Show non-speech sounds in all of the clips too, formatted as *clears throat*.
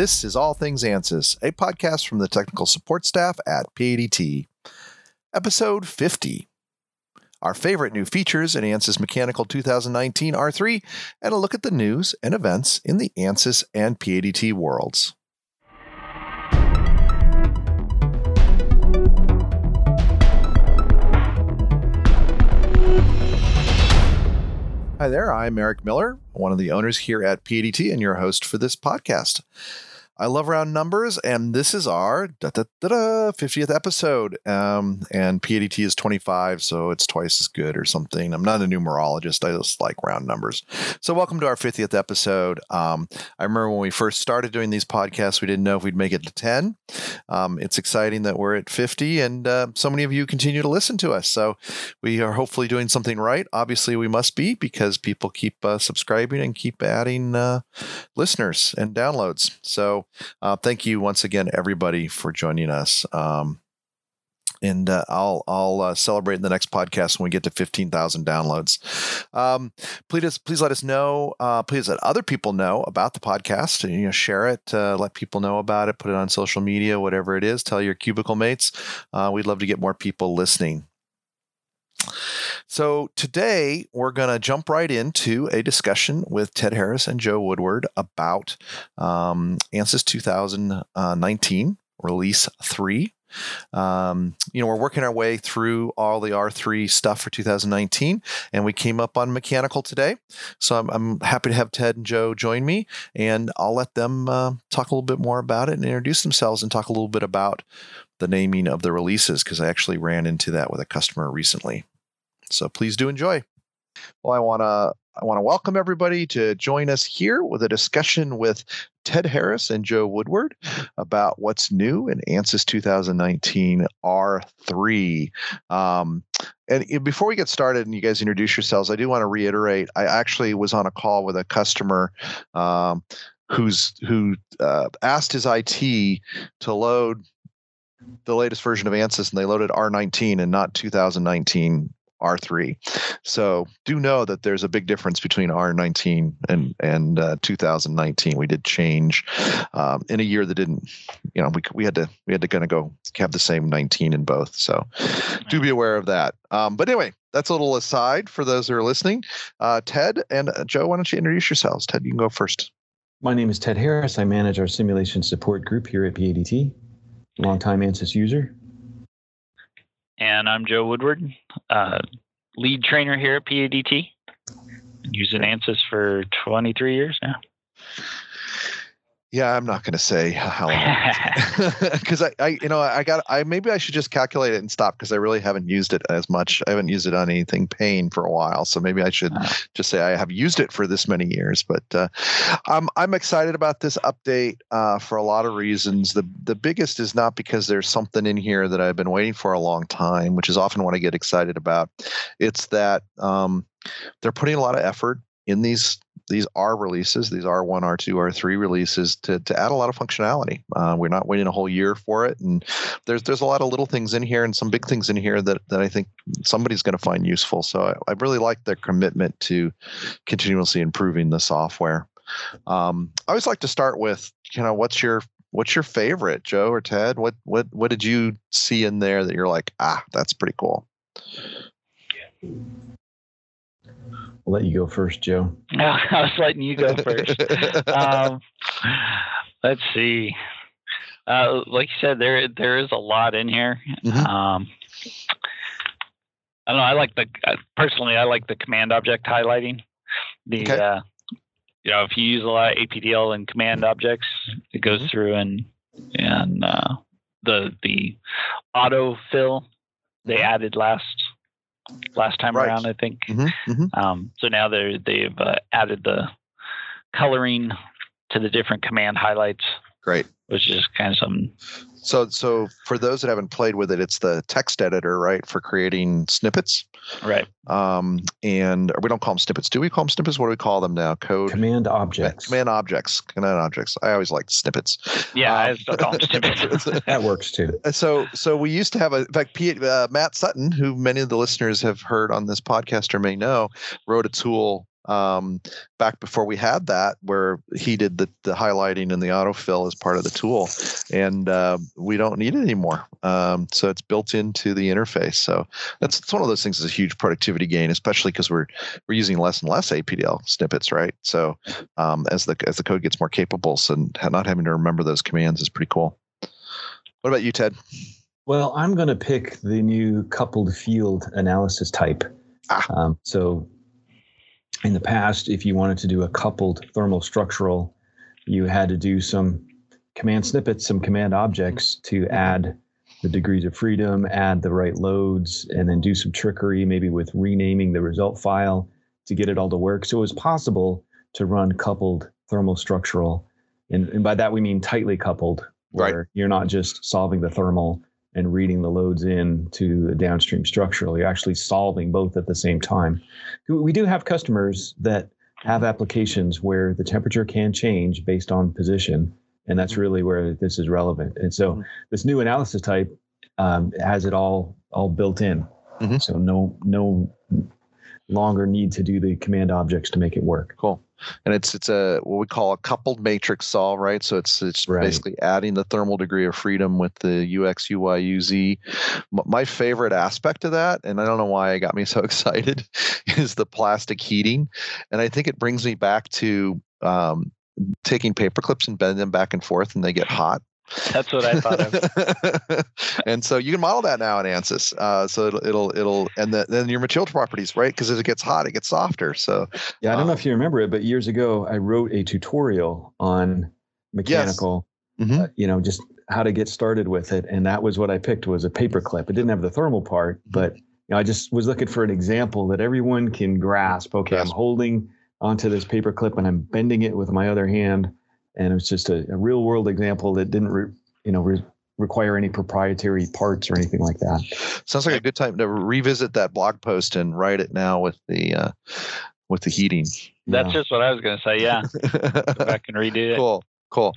This is All Things ANSYS, a podcast from the technical support staff at PADT. Episode 50. Our favorite new features in ANSYS Mechanical 2019 R3, and a look at the news and events in the ANSYS and PADT worlds. Hi there, I'm Eric Miller, one of the owners here at PADT and your host for this podcast. I love round numbers, and this is our da, da, da, 50th episode. Um, and PADT is 25, so it's twice as good or something. I'm not a numerologist, I just like round numbers. So, welcome to our 50th episode. Um, I remember when we first started doing these podcasts, we didn't know if we'd make it to 10. Um, it's exciting that we're at 50, and uh, so many of you continue to listen to us. So, we are hopefully doing something right. Obviously, we must be because people keep uh, subscribing and keep adding uh, listeners and downloads. So, uh, thank you once again, everybody, for joining us. Um, and uh, I'll I'll uh, celebrate in the next podcast when we get to fifteen thousand downloads. Um, please please let us know. Uh, please let other people know about the podcast. You know, share it. Uh, let people know about it. Put it on social media, whatever it is. Tell your cubicle mates. Uh, we'd love to get more people listening. So today we're going to jump right into a discussion with Ted Harris and Joe Woodward about um, ANSYS 2019 release three. Um, you know, we're working our way through all the R3 stuff for 2019, and we came up on mechanical today. So I'm, I'm happy to have Ted and Joe join me, and I'll let them uh, talk a little bit more about it and introduce themselves and talk a little bit about the naming of the releases because I actually ran into that with a customer recently. So please do enjoy. Well, I want to I want to welcome everybody to join us here with a discussion with Ted Harris and Joe Woodward about what's new in ANSYS 2019 R3. Um, and before we get started and you guys introduce yourselves, I do want to reiterate I actually was on a call with a customer um, who's who uh, asked his IT to load the latest version of ANSYS and they loaded R19 and not 2019 R3. So do know that there's a big difference between R19 and and uh, 2019. We did change um, in a year that didn't, you know, we we had to we had to kind of go have the same 19 in both. So do be aware of that. Um, but anyway, that's a little aside for those that are listening. Uh, Ted and uh, Joe, why don't you introduce yourselves? Ted, you can go first. My name is Ted Harris. I manage our simulation support group here at PADT. Longtime ANSYS user. And I'm Joe Woodward, uh, lead trainer here at PADT. Using ANSYS for 23 years now. Yeah, I'm not going to say how long because *laughs* *laughs* I, I, you know, I got, I maybe I should just calculate it and stop because I really haven't used it as much. I haven't used it on anything paying for a while, so maybe I should uh, just say I have used it for this many years. But uh, I'm, I'm excited about this update uh, for a lot of reasons. The, the biggest is not because there's something in here that I've been waiting for a long time, which is often what I get excited about. It's that um, they're putting a lot of effort in these these R releases, these R1, R2, R3 releases to, to add a lot of functionality. Uh, we're not waiting a whole year for it, and there's there's a lot of little things in here and some big things in here that that I think somebody's going to find useful. So I, I, really like their commitment to continuously improving the software. Um, I always like to start with, you know, what's your what's your favorite, Joe or Ted? What what what did you see in there that you're like, ah, that's pretty cool? I'll let you go first, Joe. *laughs* I was letting you go *laughs* first. um, let's see. Uh, like you said, there there is a lot in here. Mm-hmm. Um, I don't know. I like the uh, personally. I like the command object highlighting. The okay. uh, you know, if you use a lot of APDL and command objects, it goes mm-hmm. through and and uh, the the auto fill they mm-hmm. added last last time right. around, I think. Mm-hmm, mm-hmm. Um, so now they they've uh, added the coloring to the different command highlights. Great. Which is kind of some. So, so for those that haven't played with it, it's the text editor, right, for creating snippets. Right. Um, and we don't call them snippets. Do we call them snippets? What do we call them now? Code. Command objects. Command objects. Command objects. I always like snippets. Yeah, um, I still call them snippets. *laughs* that works too. So, so we used to have a. In fact, P, uh, Matt Sutton, who many of the listeners have heard on this podcast or may know, wrote a tool um, back before we had that, where he did the, the highlighting and the autofill as part of the tool, and uh, we don't need it anymore. Um, so it's built into the interface. So that's, that's one of those things that's a huge productivity gain, especially because we're we're using less and less APDL snippets, right? So um, as the as the code gets more capable, so not having to remember those commands is pretty cool. What about you, Ted? Well, I'm going to pick the new coupled field analysis type. Ah. Um, so in the past, if you wanted to do a coupled thermal structural, you had to do some command snippets, some command objects to add the degrees of freedom, add the right loads, and then do some trickery, maybe with renaming the result file to get it all to work. So it was possible to run coupled thermal structural. And, and by that, we mean tightly coupled, where right. you're not just solving the thermal and reading the loads in to the downstream structural. You're actually solving both at the same time. We do have customers that have applications where the temperature can change based on position, and that's mm-hmm. really where this is relevant. And so mm-hmm. this new analysis type um, has it all all built in. Mm-hmm. So no no longer need to do the command objects to make it work. Cool. And it's it's a what we call a coupled matrix solve, right? So it's it's right. basically adding the thermal degree of freedom with the UX UY UZ. My favorite aspect of that, and I don't know why it got me so *laughs* excited, is the plastic heating, and I think it brings me back to um, taking paper clips and bending them back and forth, and they get hot. That's what I thought of. *laughs* and so you can model that now in ANSYS. Uh, so it'll, it'll, it'll, and the, then your material properties, right? Because as it gets hot, it gets softer. So yeah, I don't um, know if you remember it, but years ago I wrote a tutorial on mechanical. Yes. Mm-hmm. Uh, you know, just how to get started with it, and that was what I picked was a paper clip. It didn't have the thermal part, mm-hmm. but you know, I just was looking for an example that everyone can grasp. Okay, I'm holding onto this paper clip and I'm bending it with my other hand and it was just a, a real world example that didn't, re, you know, re, require any proprietary parts or anything like that. Sounds like a good time to revisit that blog post and write it now with the uh, with the heating. That's yeah. just what I was going to say. Yeah, go back and redo it. *laughs* Cool, cool.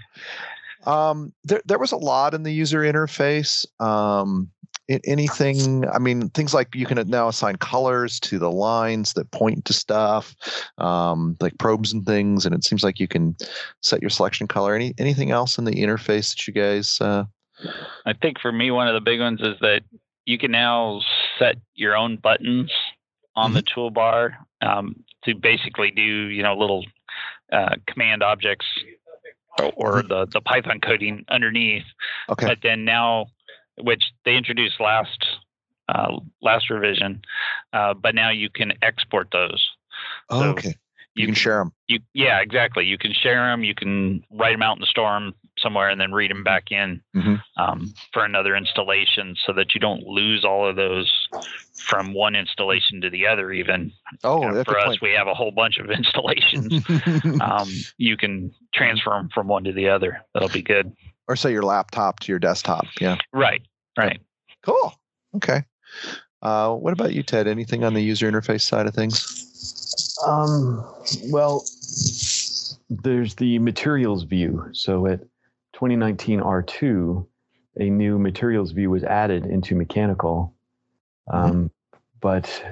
Um, there, there was a lot in the user interface. Um, anything i mean things like you can now assign colors to the lines that point to stuff um, like probes and things and it seems like you can set your selection color any anything else in the interface that you guys uh... i think for me one of the big ones is that you can now set your own buttons on mm-hmm. the toolbar um, to basically do you know little uh, command objects or, mm-hmm. the, the python coding underneath okay but then now which they introduced last uh, last revision, uh, but now you can export those. Oh, so okay. You, you can, can share them. You yeah, exactly. You can share them. You can write them out in the storm somewhere and then read them back in mm-hmm. um, for another installation, so that you don't lose all of those from one installation to the other. Even oh, you know, for us, point. we have a whole bunch of *laughs* installations. *laughs* um, you can transfer them from one to the other. That'll be good or say your laptop to your desktop. Yeah. Right. Right. Cool. Okay. Uh, what about you, Ted? Anything on the user interface side of things? Um, well, there's the materials view. So at 2019 R2, a new materials view was added into mechanical, mm-hmm. um, mm-hmm. but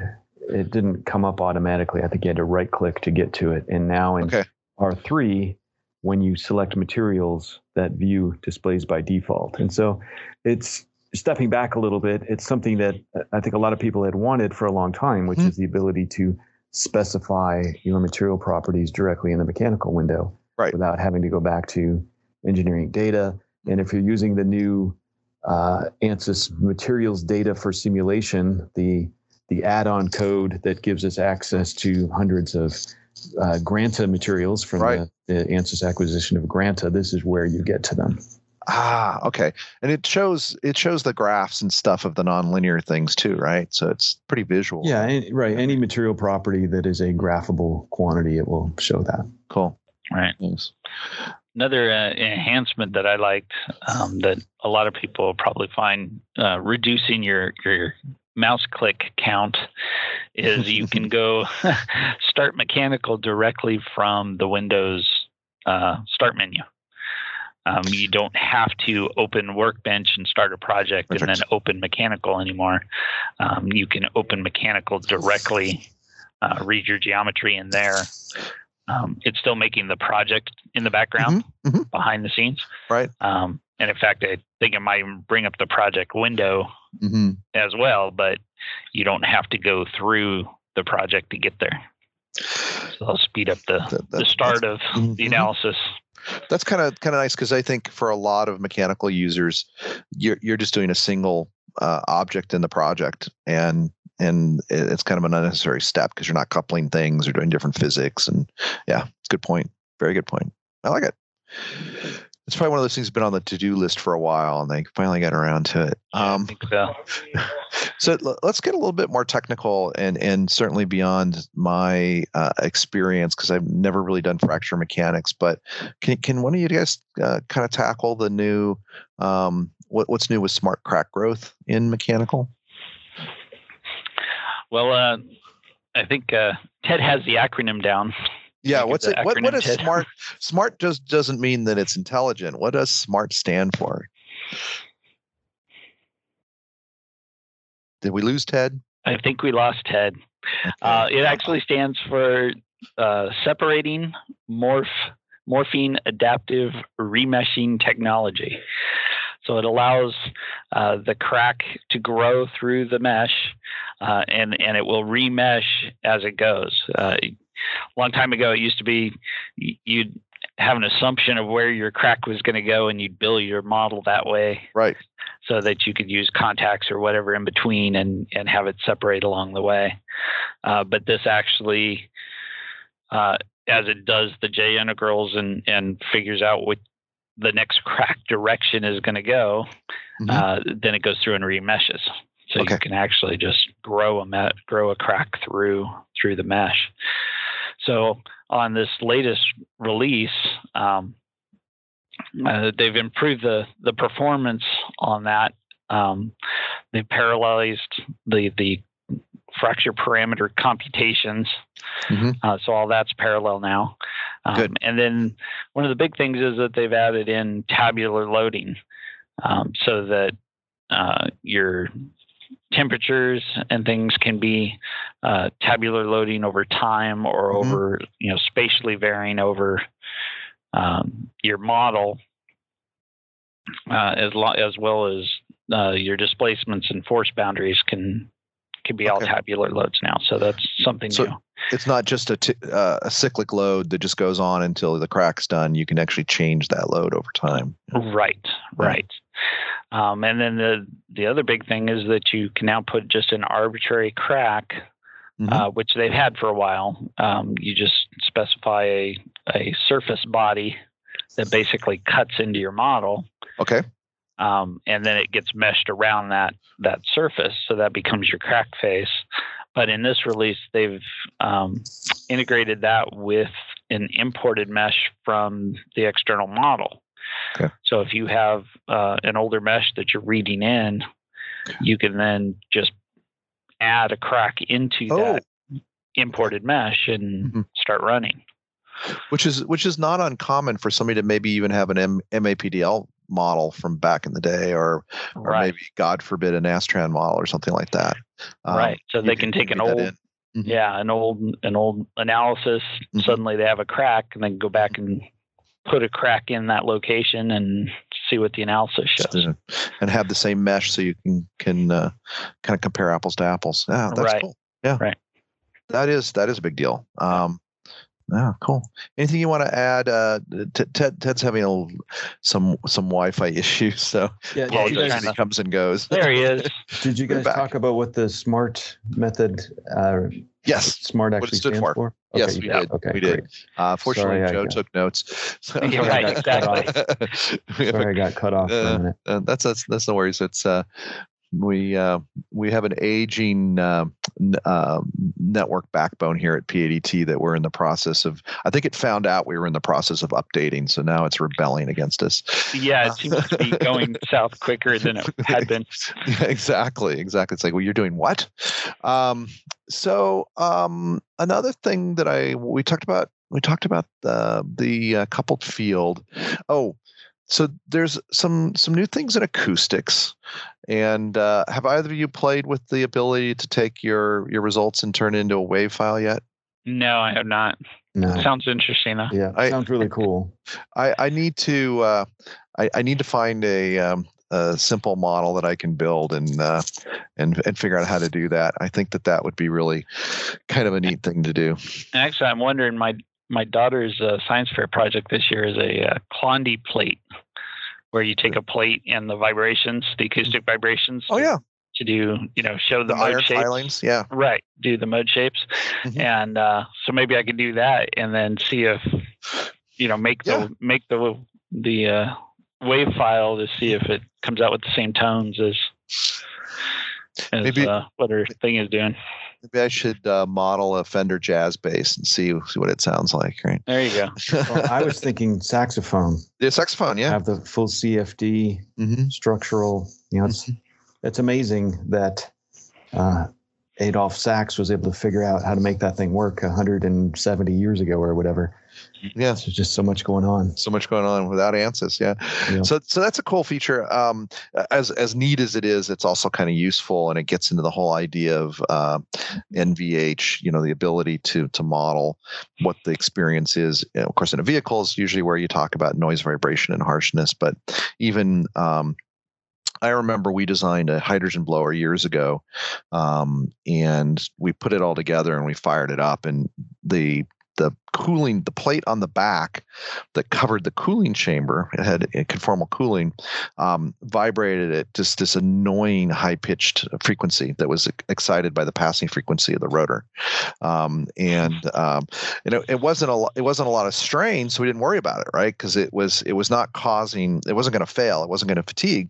it didn't come up automatically. I think you had to right click to get to it. And now in okay. R3, when you select materials, that view displays by default. And so it's stepping back a little bit. It's something that I think a lot of people had wanted for a long time, which mm-hmm. is the ability to specify your material properties directly in the mechanical window right. without having to go back to engineering data. And if you're using the new uh, ANSYS materials data for simulation, the the add-on code that gives us access to hundreds of uh, Granta materials from right. the, the ANSYS acquisition of Granta, this is where you get to them. Ah, okay. And it shows it shows the graphs and stuff of the nonlinear things too, right? So it's pretty visual. Yeah, right. Any material property that is a graphable quantity, it will show that. Cool. Right. Thanks. Another uh, enhancement that I liked um, that a lot of people probably find uh, reducing your your mouse click count is you can go *laughs* start mechanical directly from the Windows uh, start menu. Um, you don't have to open Workbench and start a project Perfect. and then open Mechanical anymore. Um, you can open Mechanical directly uh, read your geometry in there. Um, it's still making the project in the background Mhm, mhm. behind the scenes. Right. Um, and in fact, I think it might even bring up the project window hmm as well, but you don't have to go through the project to get there. So it'll speed up the, That- the start of Mhm. the analysis. That's kind of kind of nice because I think for a lot of mechanical users, you're you're just doing a single uh, object in the project, and and it's kind of an unnecessary step because you're not coupling things or doing different physics. And yeah, good point. Very good point. I like it. It's probably one of those things that's been on the to do list for a while, and they finally got around to it. Um, so. *laughs* so let's get a little bit more technical and and certainly beyond my uh, experience because I've never really done fracture mechanics. But can can one of you guys uh, kind of tackle the new um, what what's new with smart crack growth in mechanical? Well, uh, I think uh, Ted has the acronym down. Yeah, Think of what's it? What what acronym, is Ted. smart? *laughs* Smart just doesn't mean that it's intelligent. What does smart stand for? Did we lose Ted? I think we lost Ted. Uh, it actually stands for uh, separating morph morphing adaptive remeshing technology. So it allows uh, the crack to grow through the mesh, uh, and and it will remesh as it goes. Uh, a long time ago, it used to be you'd have an assumption of where your crack was going to go, and you'd build your model that way right. so that you could use contacts or whatever in between and, and have it separate along the way. Uh, but this actually, uh, as it does the J integrals and, and figures out what the next *laughs* crack direction is going to go, Mhm. uh, then it goes through and remeshes. So Okay. you can actually just grow a me- grow a crack through through the mesh. So on this latest release, um, uh, they've improved the the performance on that. Um, they've parallelized the the fracture parameter computations, Mhm. uh, so all that's parallel now. Um, Good. And then one of the big things is that they've added in tabular loading, um, so that uh, your temperatures and things can be uh, tabular loading over time or Mhm. over you know spatially varying over um, your model uh, as lo- as well as uh, your displacements and force boundaries can can be all tabular loads now. So that's something So- new. it's not just a t- uh, a cyclic load that just goes on until the crack's done. You can actually change that load over time. Right, right. Um, and then the the other big thing is that you can now put just an arbitrary crack, Mhm. uh, which they've had for a while. Um, you just specify a a surface body that basically cuts into your model, Okay. um, and then it gets meshed around that that surface, so that becomes your crack face. But in this release, they've um, integrated that with an imported mesh from the external model. Okay. So if you have uh, an older mesh that you're reading in, you can then just add a crack into Oh. that imported mesh and Mhm. start running. Which is which is not uncommon for somebody to maybe even have an M- MAPDL model from back in the day, or or Right. maybe God forbid a Nastran model or something like that. Um, right. So they can take an old. Mhm. yeah, an old an old analysis. Mhm. Suddenly they have a crack, and then go back and put a crack in that location and see what the analysis shows. And have the same mesh so you can can uh, kind of compare apples to apples. Yeah, that's Right. cool. Yeah, Right. That is that is a big deal. Um, yeah, cool. Anything you want to add? Uh, T- Ted Ted's having a, little- some some Wi-Fi *laughs* issues, so Yeah, Yeah, did, you guys, apologize as he comes and goes. There he is. did you We're guys talk about what the SMART method, uh, Yes, SMART it actually stood stands for. for? Yes, you we did. Okay, We did. great. Uh, fortunately, Sorry, Joe took notes. *laughs* So You're right, exactly. we have a Sorry, I got cut off for Uh, a minute. uh, that's that's that's no worries. It's uh, we uh, we have an aging uh, n- uh, network backbone here at PADT that we're in the process of. I think it found out we were in the process of updating, so now it's rebelling against us. Yeah, it seems to be going *laughs* south quicker than it had been. *laughs* Exactly, exactly. It's like, well, you're doing what? Um, so um, another thing that I we talked about we talked about the the uh, coupled field. Oh, so there's some some new things in acoustics, and uh, have either of you played with the ability to take your your results and turn it into a wave file yet? No, I have not. No. Sounds interesting. Though. Yeah, I- sounds really cool. *laughs* I, I need to uh, I, I need to find a, um, a simple model that I can build and uh, and and figure out how to do that. I think that that would be really kind of a neat thing to do. Actually, I'm wondering my my daughter's uh, science fair project this year is a uh, Chladni plate, where you take a plate and the vibrations, the acoustic vibrations. Oh yeah, To do, you know, show the, the mode shapes. filings. Yeah, Right. Do the mode shapes, Mhm. and uh, so maybe I could do that, and then see if, you know, make the Yeah. make the the uh, wave file to see if it comes out with the same tones as as Maybe- uh, what her thing is doing. maybe I should uh, model a Fender jazz bass and see see what it sounds like. Right. There you go. Well, I was *laughs* thinking saxophone. the saxophone. Yeah. Have the full CFD hmm structural. You know, it's it's amazing that uh, Adolphe Sax was able to figure out how to make that thing work 170 years ago or whatever. Yeah. There's just so much going on. so much going on without ANSYS yeah Yeah. so so that's a cool feature um as as neat as it is it's also kind of useful and it gets into the whole idea of uh, nvh you know the ability to to model what the experience is You know, of course in a vehicle is usually where you talk about noise vibration and harshness but even um I remember we designed a hydrogen blower years ago, um, and we put it all together and we fired it up, and the the cooling the plate on the back that covered the cooling chamber it had conformal cooling um, vibrated at just this annoying high pitched frequency that was excited by the passing frequency of the rotor. Um, and um, you know it wasn't a it wasn't a lot of strain so we didn't worry about it right? Because it was it was not causing it wasn't going to fail it wasn't going to fatigue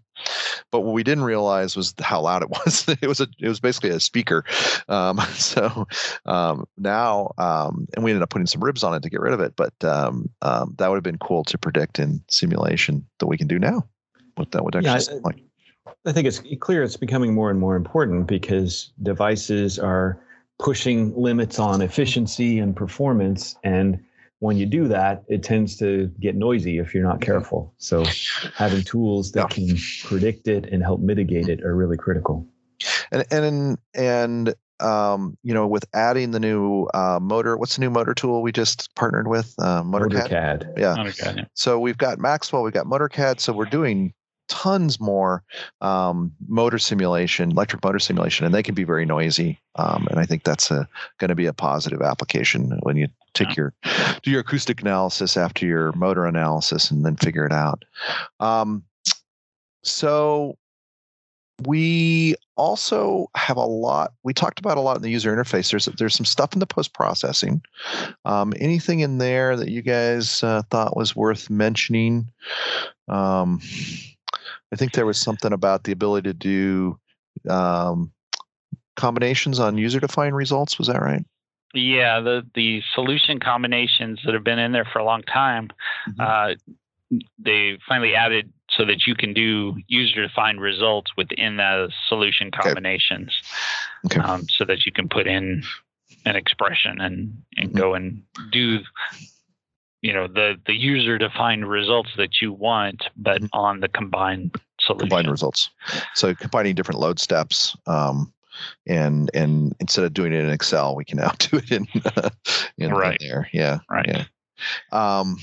but what we didn't realize was how loud it was *laughs* it was a it was basically a speaker um, *laughs* so um, now um, and we ended up putting some ribs on it to get rid of it but um, um, that would have been cool to predict in simulation that we can do now what that would actually Yeah, sound like I think it's clear it's becoming more and more important because devices are pushing limits on efficiency and performance. And when you do that, it tends to get noisy if you're not careful. So having tools that can predict it and help mitigate it are really critical. and and and um, you know with adding the new uh, motor what's the new motor tool we just partnered with uh, motorcad AutoCAD. yeah God, yeah. So we've got Maxwell, we've got MotorCAD. So we're doing tons more um, motor simulation, electric motor simulation, and they can be very noisy. Um, and I think that's going to be a positive application when you take your do your acoustic analysis after your motor analysis and then figure it out. Um, so we also have a lot. We talked about a lot in the user interface. There's there's some stuff in the post processing. Um, anything in there that you guys uh, thought was worth mentioning? Um, I think there was something about the ability to do um, combinations on user defined results. Was that right? Yeah, the the solution combinations that have been in there for a long time, Mhm. uh, they finally added so that you can do user defined results within the solution combinations, Okay. um, so that you can put in an expression and and Mhm. go and do you know the the user defined results that you want, but on the combined solution. combined results. So combining different load steps, um, and and instead of doing it in Excel, we can now *laughs* do it in in, in Right. there. Yeah, Right. Yeah. Um,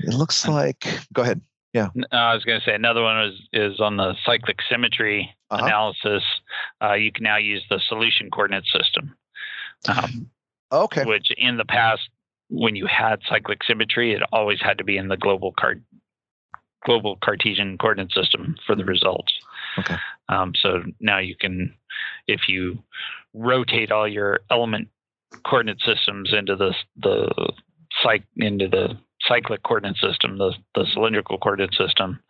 it looks like. Go ahead. Yeah. uh, I was going to say another one is is on the cyclic symmetry Uh-huh. analysis. Uh, you can now use the solution coordinate system, um, Okay. which in the past, when you had cyclic symmetry, it always had to be in the global card global Cartesian coordinate system for the results. Okay. Um, so now you can, if you rotate all your element coordinate systems into the the cyc into the cyclic coordinate system, the the cylindrical coordinate system,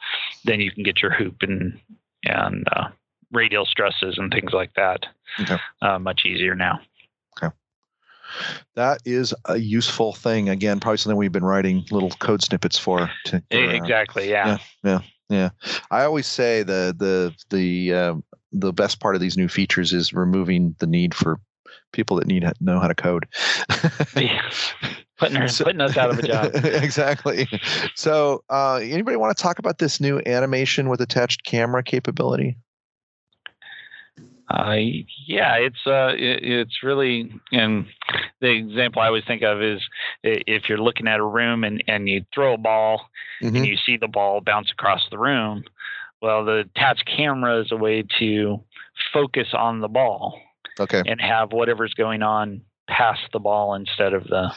then you can get your hoop and and uh, radial stresses and things like that Okay. uh, much easier now. That is a useful thing. Again, probably something we've been writing little code snippets for. To, uh, exactly. Yeah. Yeah, Yeah. I always say the the the um, the best part of these new features is removing the need for people that need to know how to code. *laughs* putting, her, so, putting us out of a job. *laughs* exactly. So, uh, anybody want to talk about this new animation with attached camera capability? Uh, yeah, it's uh, it, it's really, and the example I always think of is if you're looking at a room and, and you throw a ball mm-hmm. and you see the ball bounce across the room. Well, the attached camera is a way to focus on the ball. Okay. And have whatever's going on past the ball instead of the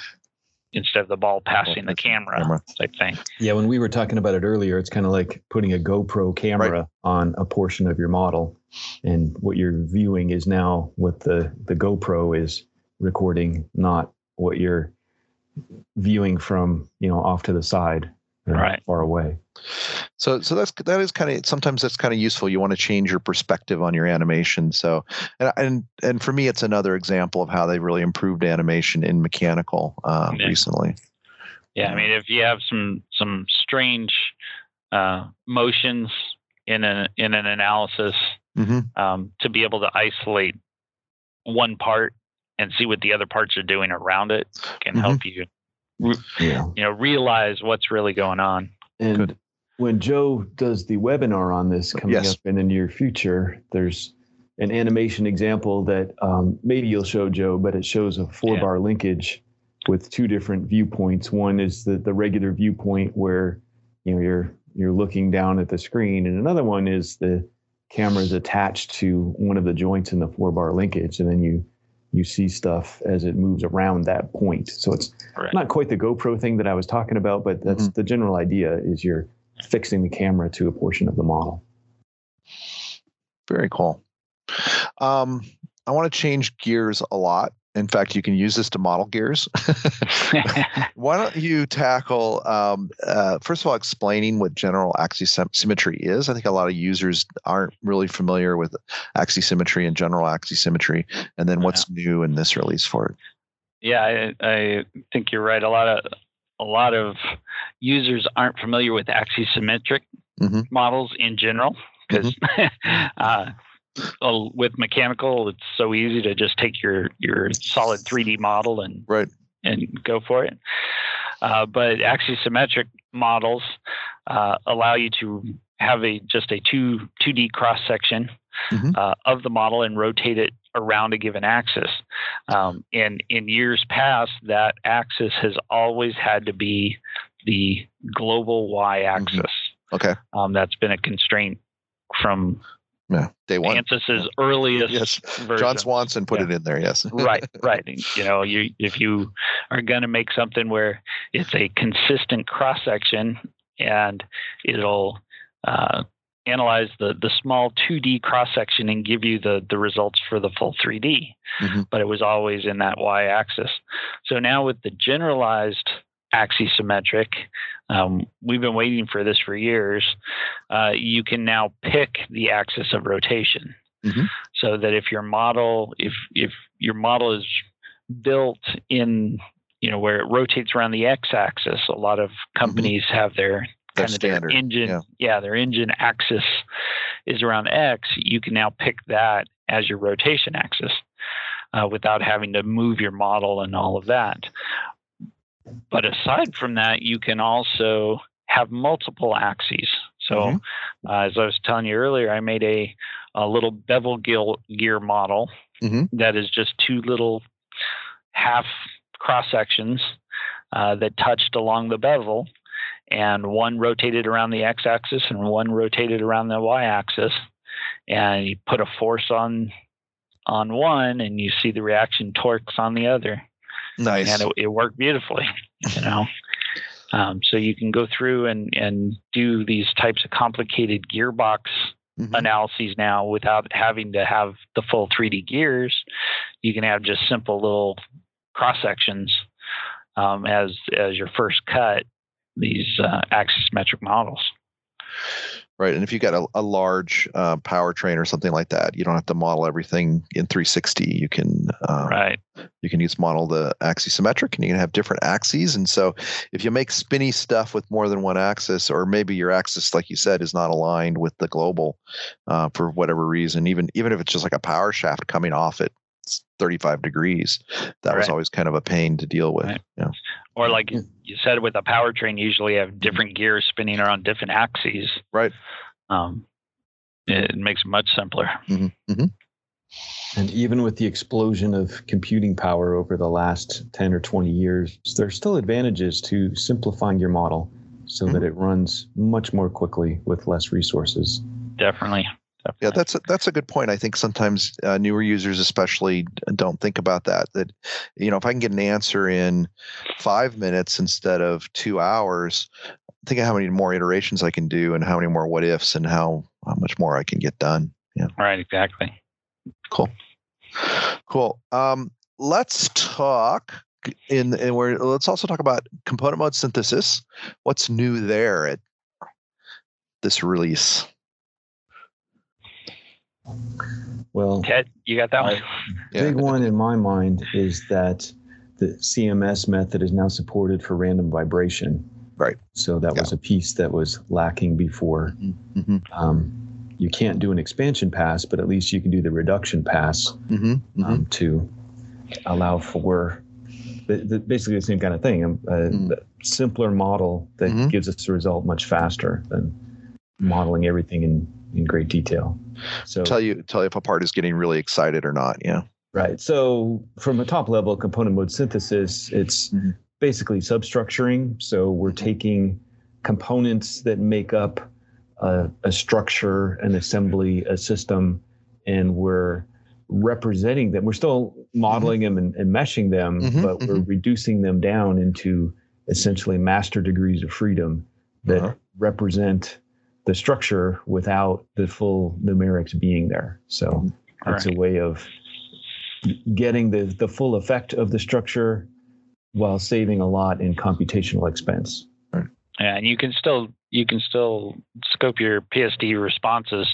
instead of the ball passing the camera, camera, type thing. Yeah, when we were talking about it earlier, it's kind of like putting a GoPro camera right. on a portion of your model, and what you're viewing is now what the the GoPro is recording, not what you're viewing from you know off to the side right. far away. So so that's that is kind of sometimes that's kind of useful. You want to change your perspective on your animation. So and and and for me it's another example of how they really improved animation in mechanical uh, yeah. recently. Yeah i mean if you have some some strange uh, motions in an in an analysis mm-hmm. um, to be able to isolate one part and see what the other parts are doing around it can mm-hmm. help you yeah. you know realize what's really going on and Good. when joe does the webinar on this coming yes. up in the near future there's an animation example that um, maybe you'll show joe but it shows a four yeah. bar linkage with two different viewpoints one is the, the regular viewpoint where you know you're you're looking down at the screen and another one is the camera is attached to one of the joints in the four bar linkage and then you you see stuff as it moves around that point. So it's right. not quite the GoPro thing that I was talking about, but that's mm-hmm. the general idea is you're fixing the camera to a portion of the model. Very cool. Um, I want to change gears a lot in fact, you can use this to model gears. *laughs* Why don't you tackle, um, uh, first of all, explaining what general axisymmetry is? I think a lot of users aren't really familiar with axisymmetry and general axisymmetry, and then what's yeah. new in this release for it. Yeah, I, I, think you're right. A lot of a lot of users aren't familiar with axisymmetric mm-hmm. models in general because mm-hmm. *laughs* uh, with mechanical, it's so easy to just take your your solid 3D model and right and go for it. Uh, but axisymmetric models uh, allow you to have a just a two 2D cross section mm-hmm. uh, of the model and rotate it around a given axis. Um, and in years past, that axis has always had to be the global y axis. Mm-hmm. Okay. Um, that's been a constraint from yeah, day one. Ansys's earliest yes. Version. John Swanson put yeah. it in there. Yes. *laughs* right, right. You know, you if you are going to make something where it's a consistent cross section and it'll uh, analyze the the small 2D cross section and give you the the results for the full 3D, mm-hmm. but it was always in that y axis. So now with the generalized axisymmetric. Um, we've been waiting for this for years. Uh, you can now pick the axis of rotation, mm-hmm. so that if your model, if if your model is built in, you know, where it rotates around the x-axis, a lot of mm-hmm. companies mm-hmm. have their kind of their engine, yeah. yeah, their engine axis is around x. You can now pick that as your rotation axis. Uh, without having to move your model and all of that. But aside from that, you can also have multiple axes. So, mm-hmm. uh, as I was telling you earlier, I made a, a little bevel gear model mm-hmm. that is just two little half cross sections uh, that touched along the bevel, and one rotated around the x axis and one rotated around the y axis. And you put a force on on one, and you see the reaction torques on the other. Nice. And it, it worked beautifully, *laughs* you know. Um, so you can go through and, and do these types of complicated gearbox mm-hmm. analyses now without having to have the full 3D gears. You can have just simple little cross sections um, as as your first cut. These uh, axisymmetric models right? And if you've got a, a large uh, powertrain or something like that, you don't have to model everything in 360. You can um, right. You can use model the axisymmetric, and you can have different axes. And so, if you make spinny stuff with more than one axis, or maybe your axis, like you said, is not aligned with the global uh, for whatever reason, even even if it's just like a power shaft coming off it, 35 degrees. That right. was always kind of a pain to deal with. Right. Yeah. Or like you said, with a powertrain, usually have different gears spinning around different axes. Right. Um, it makes it much simpler. Mm-hmm. Mm-hmm. And even with the explosion of computing power over the last 10 or 20 years, there's still advantages to simplifying your model so mm-hmm. that it runs much more quickly with less resources. Definitely. Definitely. Yeah, that's a, that's a good point. I think sometimes uh, newer users, especially, don't think about that. That you know, if I can get an answer in five minutes instead of two hours, think of how many more iterations I can do, and how many more what ifs, and how how much more I can get done. Yeah. Right. Exactly. Cool. Cool. Um, let's talk in and we're let's also talk about component mode synthesis. What's new there at this release? Well, Ted, you got that one. Big yeah. one in my mind is that the CMS method is now supported for random vibration. Right. So that yeah. was a piece that was lacking before. Mm-hmm. Um, you can't do an expansion pass, but at least you can do the reduction pass mm-hmm. Mm-hmm. Um, to allow for the, the, basically the same kind of thing. Um, a, mm. simpler model that mm-hmm. gives us the result much faster than modeling everything in, in great detail. So tell you tell you if a part is getting really excited or not. Yeah. Right. So from a top level component mode synthesis, it's mm-hmm. basically substructuring. So we're mm-hmm. taking components that make up a, a structure, an assembly, a system, and we're representing them. We're still modeling mm-hmm. them and, and, meshing them, mm-hmm, but we're mm-hmm. reducing them down into essentially master degrees of freedom that uh-huh. represent the structure without the full numerics being there. So it's right. a way of getting the, the full effect of the structure while saving a lot in computational expense. Yeah, and you can still you can still scope your PSD responses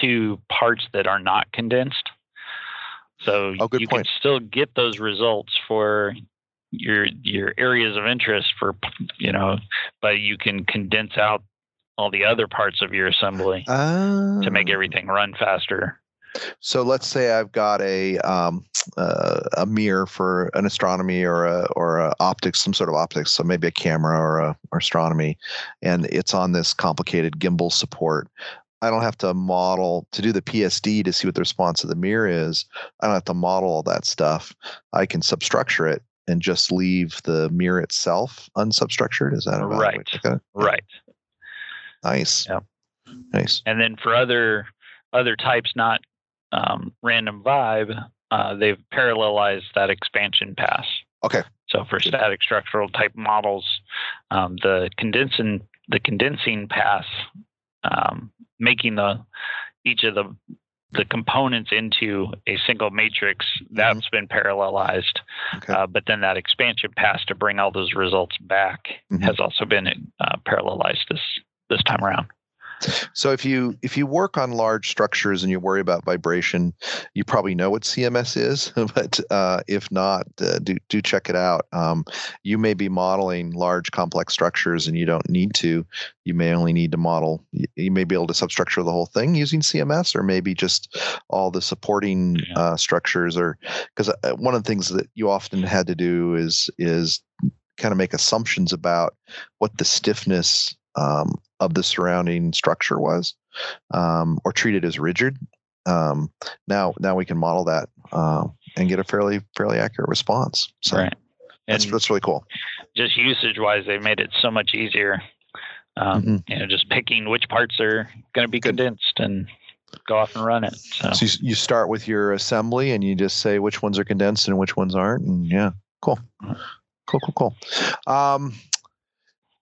to parts that are not condensed. So oh, you point. can still get those results for your your areas of interest for you know, but you can condense out all the other parts of your assembly to make ah. everything run faster. So let's say I've got a um, uh, a mirror for an astronomy or a or a optics, some sort of optics, so maybe a camera or a or astronomy, and it's on this complicated gimbal support. I don't have to model to do the PSD to see what the response of the mirror is. I don't have to model all that stuff. I can substructure it and just leave the mirror itself unsubstructured. Is that right? Right. Nice. Yeah. Nice. And then for other other types, not um, random vibe, uh, they've parallelized that expansion pass. Okay. So for static structural type models, um, the condensing the condensing pass, um, making the each of the the components into a single matrix mm-hmm. that's mm-hmm. been parallelized okay. uh, but then that expansion pass to bring all those results back mm-hmm. has also been uh, parallelized this this time around so if you if you work on large structures and you worry about vibration, you probably know what CMS is. *laughs* but uh, if not, uh, do do check it out. Um, you may be modeling large complex structures and you don't need to. You may only need to model. You may be able to substructure the whole thing using CMS, or maybe just all the supporting uh, structures. Or because uh, one of the things that you often had to do is is kind of make assumptions about what the stiffness um, of the surrounding structure was, um, or treat it as rigid. Um, now, now we can model that uh, and get a fairly fairly accurate response. So right. that's that's really cool. Just usage wise, they made it so much easier. Um, mm-hmm. You know, just picking which parts are going to be Good. condensed and go off and run it. So. so you, you, start with your assembly and you just say which ones are condensed and which ones aren't, and yeah, cool, cool, cool, cool. Um,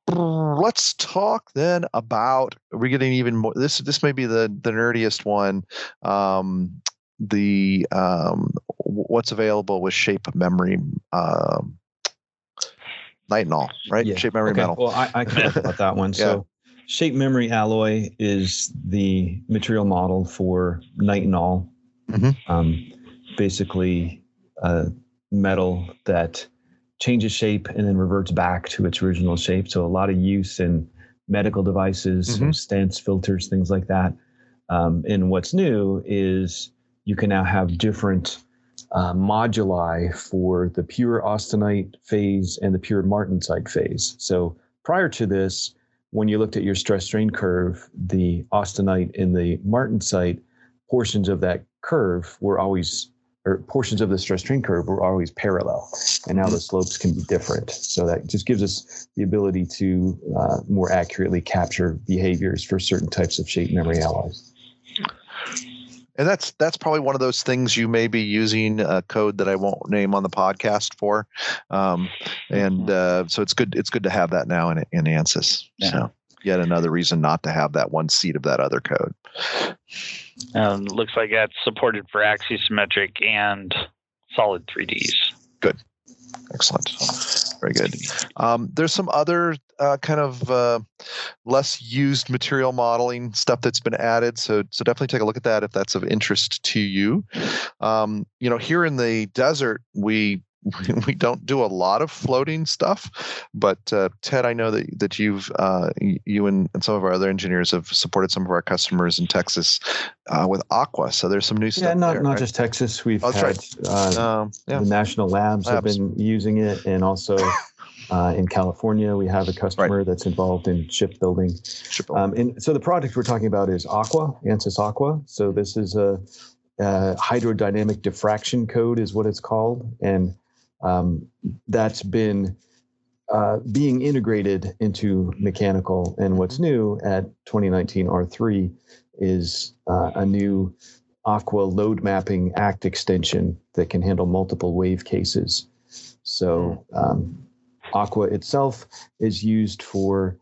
let's talk then about we're getting even more this this may be the the nerdiest one um the um what's available with shape memory um nitinol right yeah. shape memory okay. metal well i, I can talk about that one *laughs* yeah. so shape memory alloy is the material model for nitinol mm-hmm. um basically a metal that changes shape and then reverts back to its original shape. So a lot of use in medical devices, mm-hmm. stents, filters, things like that. Um, and what's new is you can now have different uh, moduli for the pure austenite phase and the pure martensite phase. So prior to this, when you looked at your stress strain curve, the austenite and the martensite portions of that curve were always or portions of the stress strain curve were always parallel, and now the slopes can be different. So that just gives us the ability to uh, more accurately capture behaviors for certain types of shape memory alloys and that's that's probably one of those things you may be using a code that I won't name on the podcast for, um, and uh, so it's good it's good to have that now in in ANSYS. Yeah. So yet another reason not to have that one seat of that other code. Um, looks like that's supported for axisymmetric and solid 3ds. Good, excellent. Very good. Um, there's some other uh, kind of uh, less used material modeling stuff that's been added. So, so definitely take a look at that if that's of interest to you. Um, you know, here in the desert, we *laughs* we don't do a lot of floating stuff, but uh, Ted, I know that that you've uh, you and, and, some of our other engineers have supported some of our customers in Texas uh, with Aqwa. So there's some new stuff. Yeah, not there, not right? just Texas. We've oh, had right. Uh, um, yeah. the national labs, labs, have been using it, and also. *laughs* Uh, in California, we have a customer right. that's involved in shipbuilding. shipbuilding. Um, and so the project we're talking about is Aqwa, ANSYS Aqwa. So this is a, a hydrodynamic diffraction code, is what it's called, and um, that's been uh, being integrated into mechanical. And what's mm-hmm. new at 2019 R3 is uh, a new Aqwa load mapping ACT extension that can handle multiple wave cases. So mm. um, Aqwa itself is used for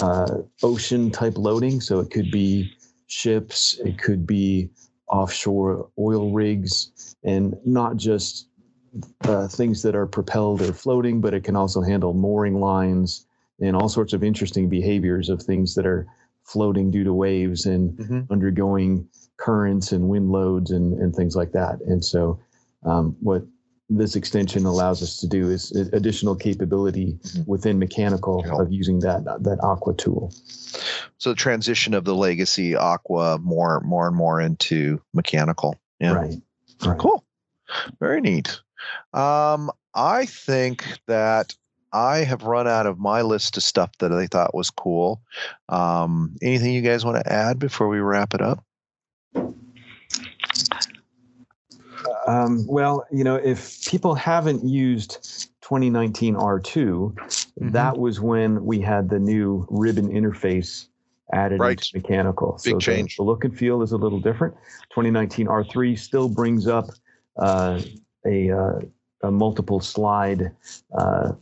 uh, ocean type loading. So it could be ships, it could be offshore oil rigs, and not just uh, things that are propelled or floating, but it can also handle mooring lines and all sorts of interesting behaviors of things that are floating due to waves and mm-hmm. undergoing currents and wind loads and, and things like that. And so, um, what this extension allows us to do is additional capability mm-hmm. within mechanical of using that that Aqwa tool. So the transition of the legacy Aqwa more more and more into mechanical. Yeah. Right. right. Cool. Very neat. Um, I think that I have run out of my list of stuff that I thought was cool. Um, anything you guys want to add before we wrap it up? Um, well, you know, if people haven't used 2019 R2, mm-hmm. that was when we had the new ribbon interface added right. into mechanical. Big so change. The, the, look and feel is a little different. 2019 R3 still brings up uh, a, uh, a multiple slide. Uh,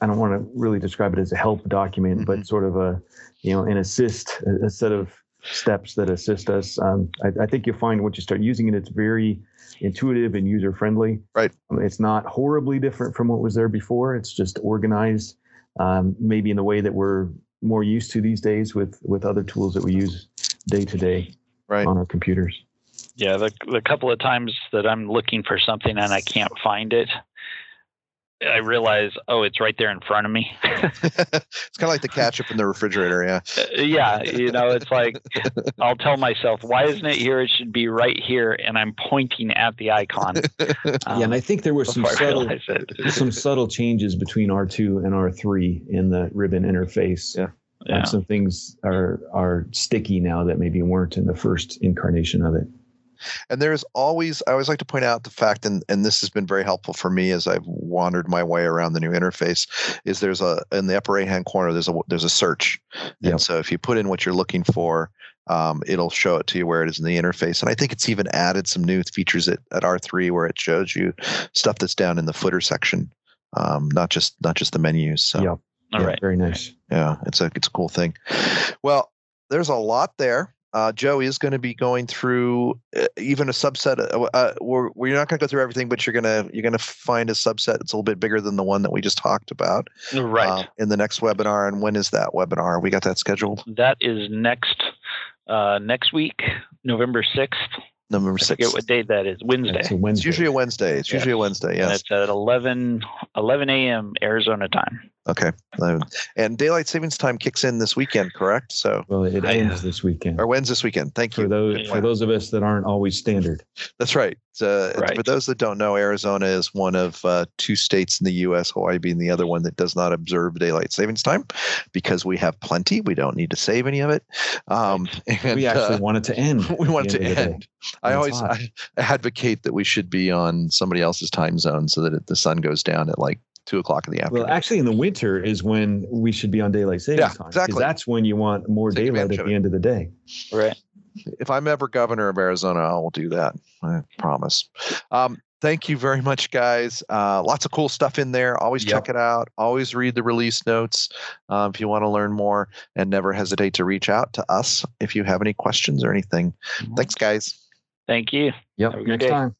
I don't want to really describe it as a help document, mm-hmm. but sort of a, you know, an assist, a, a set of steps that assist us. Um, I, I, think you'll find once you start using it, it's very intuitive and user friendly. Right. Um, it's not horribly different from what was there before. It's just organized, um, maybe in the way that we're more used to these days with with other tools that we use day to day right. on our computers. Yeah, the the couple of times that I'm looking for something and I can't find it, I realize, oh, it's right there in front of me. *laughs* *laughs* it's kind of like the ketchup in the refrigerator, yeah. Uh, yeah, you know, it's like *laughs* I'll tell myself, why isn't it here? It should be right here, and I'm pointing at the icon. Um, yeah, and I think there were some subtle, some subtle changes between R2 and R3 in the ribbon interface. Yeah. Yeah. Um, some things are are sticky now that maybe weren't in the first incarnation of it. And there's always, I always like to point out the fact, and, and this has been very helpful for me as I've wandered my way around the new interface, is there's a, in the upper right hand corner, there's a, there's a search. Yep. And so if you put in what you're looking for, um, it'll show it to you where it is in the interface. And I think it's even added some new features at, at R3 where it shows you stuff that's down in the footer section, um, not just, not just the menus. So. Yep. All yeah, right. Very nice. Yeah, it's a it's a cool thing. Well, there's a lot there uh, Joe is going to be going through uh, even a subset. Of, uh, uh, we're, we're not going to go through everything, but you're gonna you're gonna find a subset that's a little bit bigger than the one that we just talked about. Right. Uh, in the next webinar, and when is that webinar? We got that scheduled. That is next uh, next week, November sixth. November sixth. Forget what date that is. Wednesday. It's, Wednesday. it's usually a Wednesday. It's usually a Wednesday. Yes. And it's at 11, 11 a.m. Arizona time. Okay. Um, and daylight savings time kicks in this weekend, correct? So well, it ends this weekend. Or when's this weekend? Thank for you. Those. For those of us that aren't always standard. That's right. Uh, right. For those that don't know, Arizona is one of uh, two states in the U.S., Hawaii being the other one that does not observe daylight savings time because we have plenty. We don't need to save any of it. Um, and, we actually uh, want it to end. *laughs* We want it to end. I always I *laughs* advocate that we should be on somebody else's time zone so that it, the sun goes down at like two o'clock in the afternoon. Well, actually, in the winter is when we should be on daylight savings yeah, time. Exactly. That's when you want more Take daylight at the end of the day. Right. If I'm ever governor of Arizona, I will do that. I promise. Um, thank you very much, guys. Uh, lots of cool stuff in there. Always yep. check it out. Always read the release notes uh, if you want to learn more, and never hesitate to reach out to us if you have any questions or anything. Mm-hmm. Thanks, guys. Thank you. Yep. Next day. time.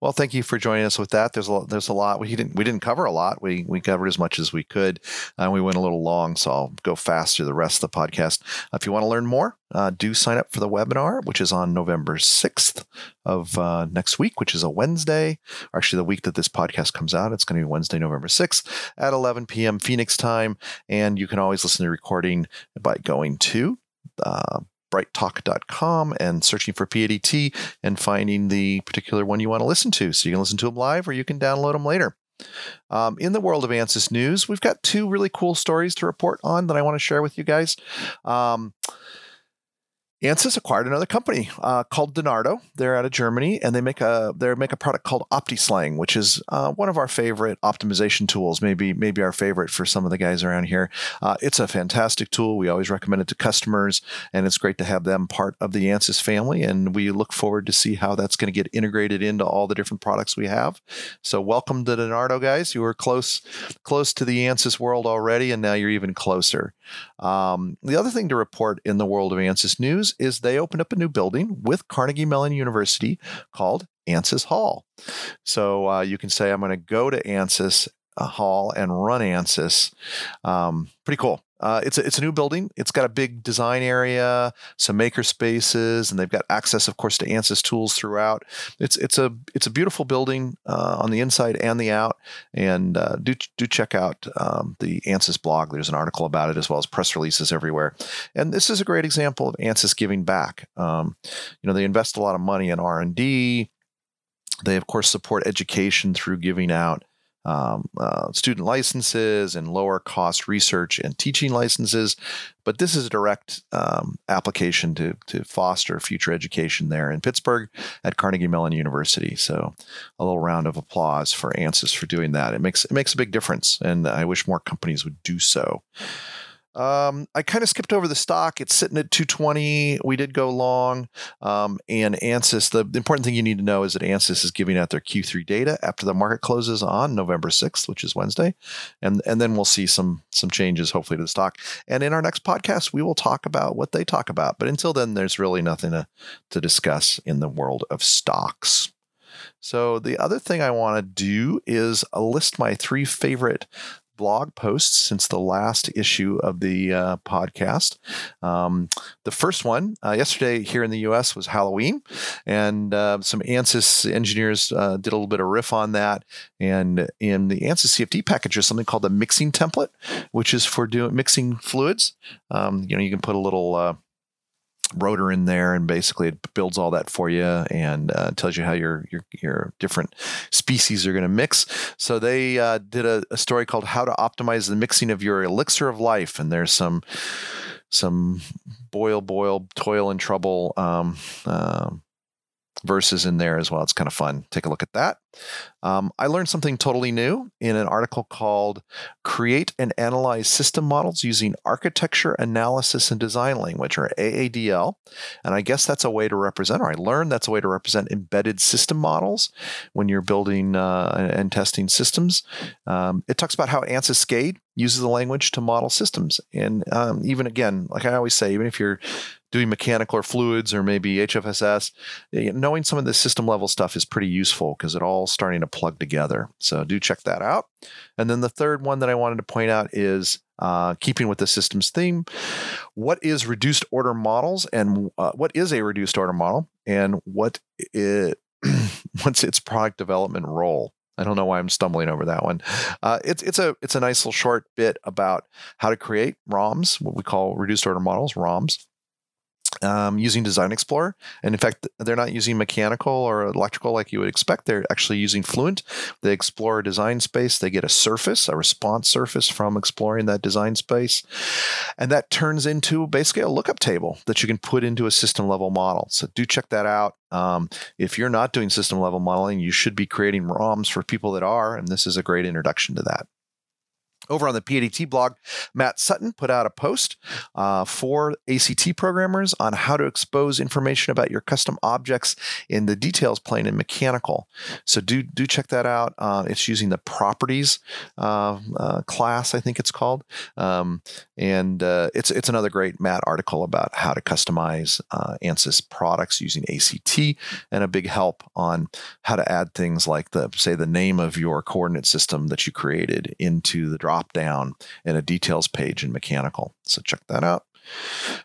Well, thank you for joining us with that. There's a lot, there's a lot we didn't we didn't cover a lot. We we covered as much as we could, and uh, we went a little long, so I'll go fast through the rest of the podcast. if you want to learn more, uh, do sign up for the webinar, which is on November sixth of uh, next week, which is a Wednesday. Actually, the week that this podcast comes out, it's going to be Wednesday, November sixth at 11 p.m. Phoenix time, and you can always listen to the recording by going to uh, brighttalk.com and searching for PADT and finding the particular one you want to listen to. So you can listen to them live or you can download them later. Um, in the world of ANSYS news, we've got two really cool stories to report on that I want to share with you guys. Um, Ansys acquired another company uh, called Dynardo. They're out of Germany, and they make a they make a product called OptiSlang, which is uh, one of our favorite optimization tools. Maybe maybe our favorite for some of the guys around here. Uh, it's a fantastic tool. We always recommend it to customers, and it's great to have them part of the Ansys family. And we look forward to see how that's going to get integrated into all the different products we have. So welcome to Dynardo, guys. You were close close to the Ansys world already, and now you're even closer. Um, the other thing to report in the world of Ansys news is they opened up a new building with Carnegie Mellon University called Ansys Hall. So uh, you can say, I'm going to go to Ansys Hall and run Ansys. Um, pretty cool. Uh, it's a, it's a new building. It's got a big design area, some maker spaces, and they've got access, of course, to ANSYS tools throughout. It's it's a it's a beautiful building uh, on the inside and the out. And uh, do do check out um, the ANSYS blog. There's an article about it as well as press releases everywhere. And this is a great example of ANSYS giving back. Um, you know, they invest a lot of money in R and D. They of course support education through giving out um, uh, student licenses and lower cost research and teaching licenses. But this is a direct um, application to, to foster future education there in Pittsburgh at Carnegie Mellon University. So a little round of applause for ANSYS for doing that. It makes it makes a big difference, and I wish more companies would do so. Um, I kind of skipped over the stock. It's sitting at 220. We did go long. Um, and ANSYS, the, the, important thing you need to know is that ANSYS is giving out their Q3 data after the market closes on November 6th, which is Wednesday. And, and then we'll see some, some changes, hopefully, to the stock. And in our next podcast, we will talk about what they talk about. But until then, there's really nothing to, to discuss in the world of stocks. So the other thing I want to do is list my three favorite blog posts since the last issue of the uh, podcast. Um, the first one uh, yesterday here in the U.S. was Halloween, and uh, some ANSYS engineers uh, did a little bit of riff on that. And in the ANSYS CFD package, there's something called the mixing template, which is for doing mixing fluids. Um, you know, you can put a little uh, rotor in there and basically it builds all that for you and uh, tells you how your your your different species are going to mix. So they uh, did a, a, story called how to optimize the mixing of your elixir of life. And there's some some boil boil toil and trouble um, uh, verses in there as well. It's kind of fun. Take a look at that. Um, I learned something totally new in an article called Create and Analyze System Models Using Architecture Analysis and Design Language, or AADL. And I guess that's a way to represent, or I learned that's a way to represent embedded system models when you're building uh, and testing systems. Um, it talks about how ANSYS SCADE uses the language to model systems. And um, even again, like I always say, even if you're doing mechanical or fluids or maybe HFSS, knowing some of the system level stuff is pretty useful because it all starting to plug together. So do check that out. And then the third one that I wanted to point out is uh, keeping with the systems theme. What is reduced order models and uh, what is a reduced order model and what it, *clears throat* what's its product development role? I don't know why I'm stumbling over that one. Uh, it's it's a it's a nice little short bit about how to create ROMs, what we call reduced order models, ROMs, um, using DesignXplorer. And in fact, they're not using mechanical or electrical like you would expect. They're actually using Fluent. They explore a design space. They get a surface, a response surface from exploring that design space. And that turns into basically a lookup table that you can put into a system level model. So do check that out. Um, if you're not doing system level modeling, you should be creating ROMs for people that are. And this is a great introduction to that. Over on the PADT blog, Matt Sutton put out a post uh, for ACT programmers on how to expose information about your custom objects in the details plane in mechanical. So do do check that out. Uh, it's using the properties uh, uh class, I think it's called, um, and uh, it's it's another great Matt article about how to customize uh, ANSYS products using ACT, and a big help on how to add things like the say the name of your coordinate system that you created into the drop drop down in a details page in mechanical. So check that out.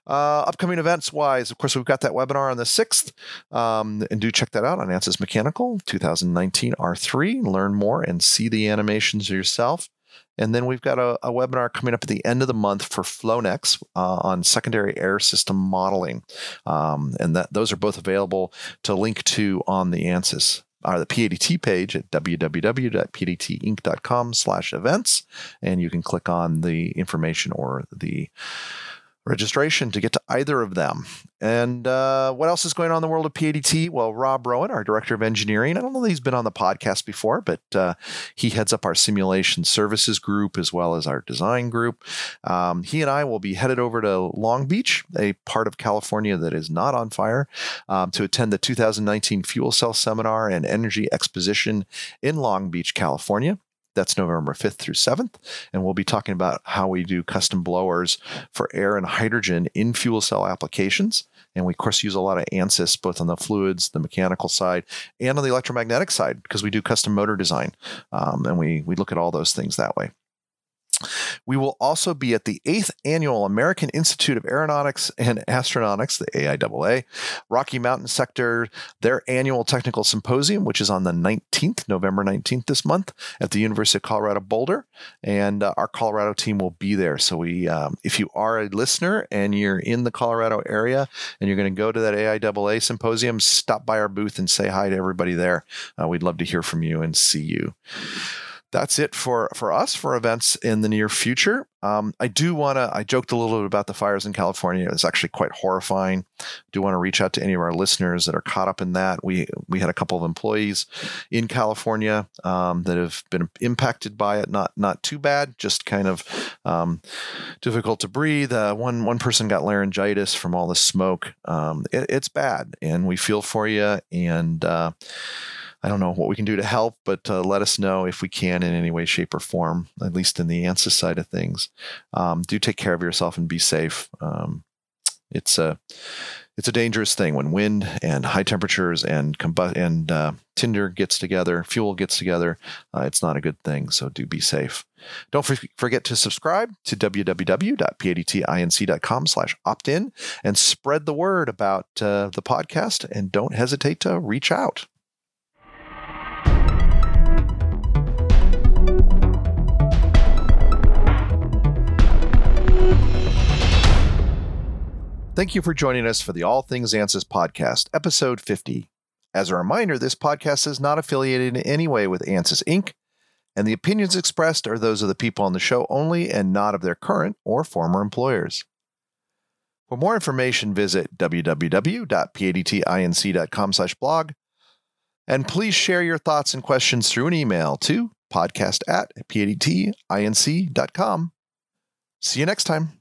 Uh, upcoming events wise, of course, we've got that webinar on the 6th. Um, and do check that out on ANSYS Mechanical 2019 R3. Learn more and see the animations yourself. And then we've got a, a, webinar coming up at the end of the month for Flownex uh, on secondary air system modeling. Um, and that those are both available to link to on the ANSYS or the PADT page at www.padtinc.com slash events. And you can click on the information or the registration to get to either of them. And uh, what else is going on in the world of PADT? Well, Rob Rowan, our director of engineering, I don't know that he's been on the podcast before, but uh, he heads up our simulation services group as well as our design group. Um, he and I will be headed over to Long Beach, a part of California that is not on fire, um, to attend the 2019 Fuel Cell Seminar and Energy Exposition in Long Beach, California. That's November 5th through 7th. And we'll be talking about how we do custom blowers for air and hydrogen in fuel cell applications. And we, of course, use a lot of ANSYS both on the fluids, the mechanical side, and on the electromagnetic side because we do custom motor design. Um, and we, we look at all those things that way. We will also be at the 8th Annual American Institute of Aeronautics and Astronautics, the AIAA, Rocky Mountain Sector, their annual technical symposium, which is on the 19th, November 19th this month at the University of Colorado Boulder. And uh, our Colorado team will be there. So we, um, if you are a listener and you're in the Colorado area and you're going to go to that AIAA symposium, stop by our booth and say hi to everybody there. Uh, we'd love to hear from you and see you that's it for for us for events in the near future. Um, I do want to. I joked a little bit about the fires in California. It's actually quite horrifying. Do want to reach out to any of our listeners that are caught up in that. We we had a couple of employees in California um, that have been impacted by it. Not not too bad, just kind of um, difficult to breathe. Uh, one one person got laryngitis from all the smoke. Um, it, it's bad, and we feel for you. And uh, I don't know what we can do to help, but uh, let us know if we can in any way, shape, or form, at least in the ANSYS side of things. Um, do take care of yourself and be safe. Um, it's a it's a dangerous thing when wind and high temperatures and combu- and uh, tinder gets together, fuel gets together. Uh, it's not a good thing. So do be safe. Don't for- forget to subscribe to www.padtinc.com slash opt-in and spread the word about uh, the podcast. And don't hesitate to reach out. Thank you for joining us for the All Things ANSYS podcast, episode 50. As a reminder, this podcast is not affiliated in any way with ANSYS Inc., and the opinions expressed are those of the people on the show only and not of their current or former employers. For more information, visit www.padtinc.com slash blog, and please share your thoughts and questions through an email to podcast at padtinc.com. See you next time.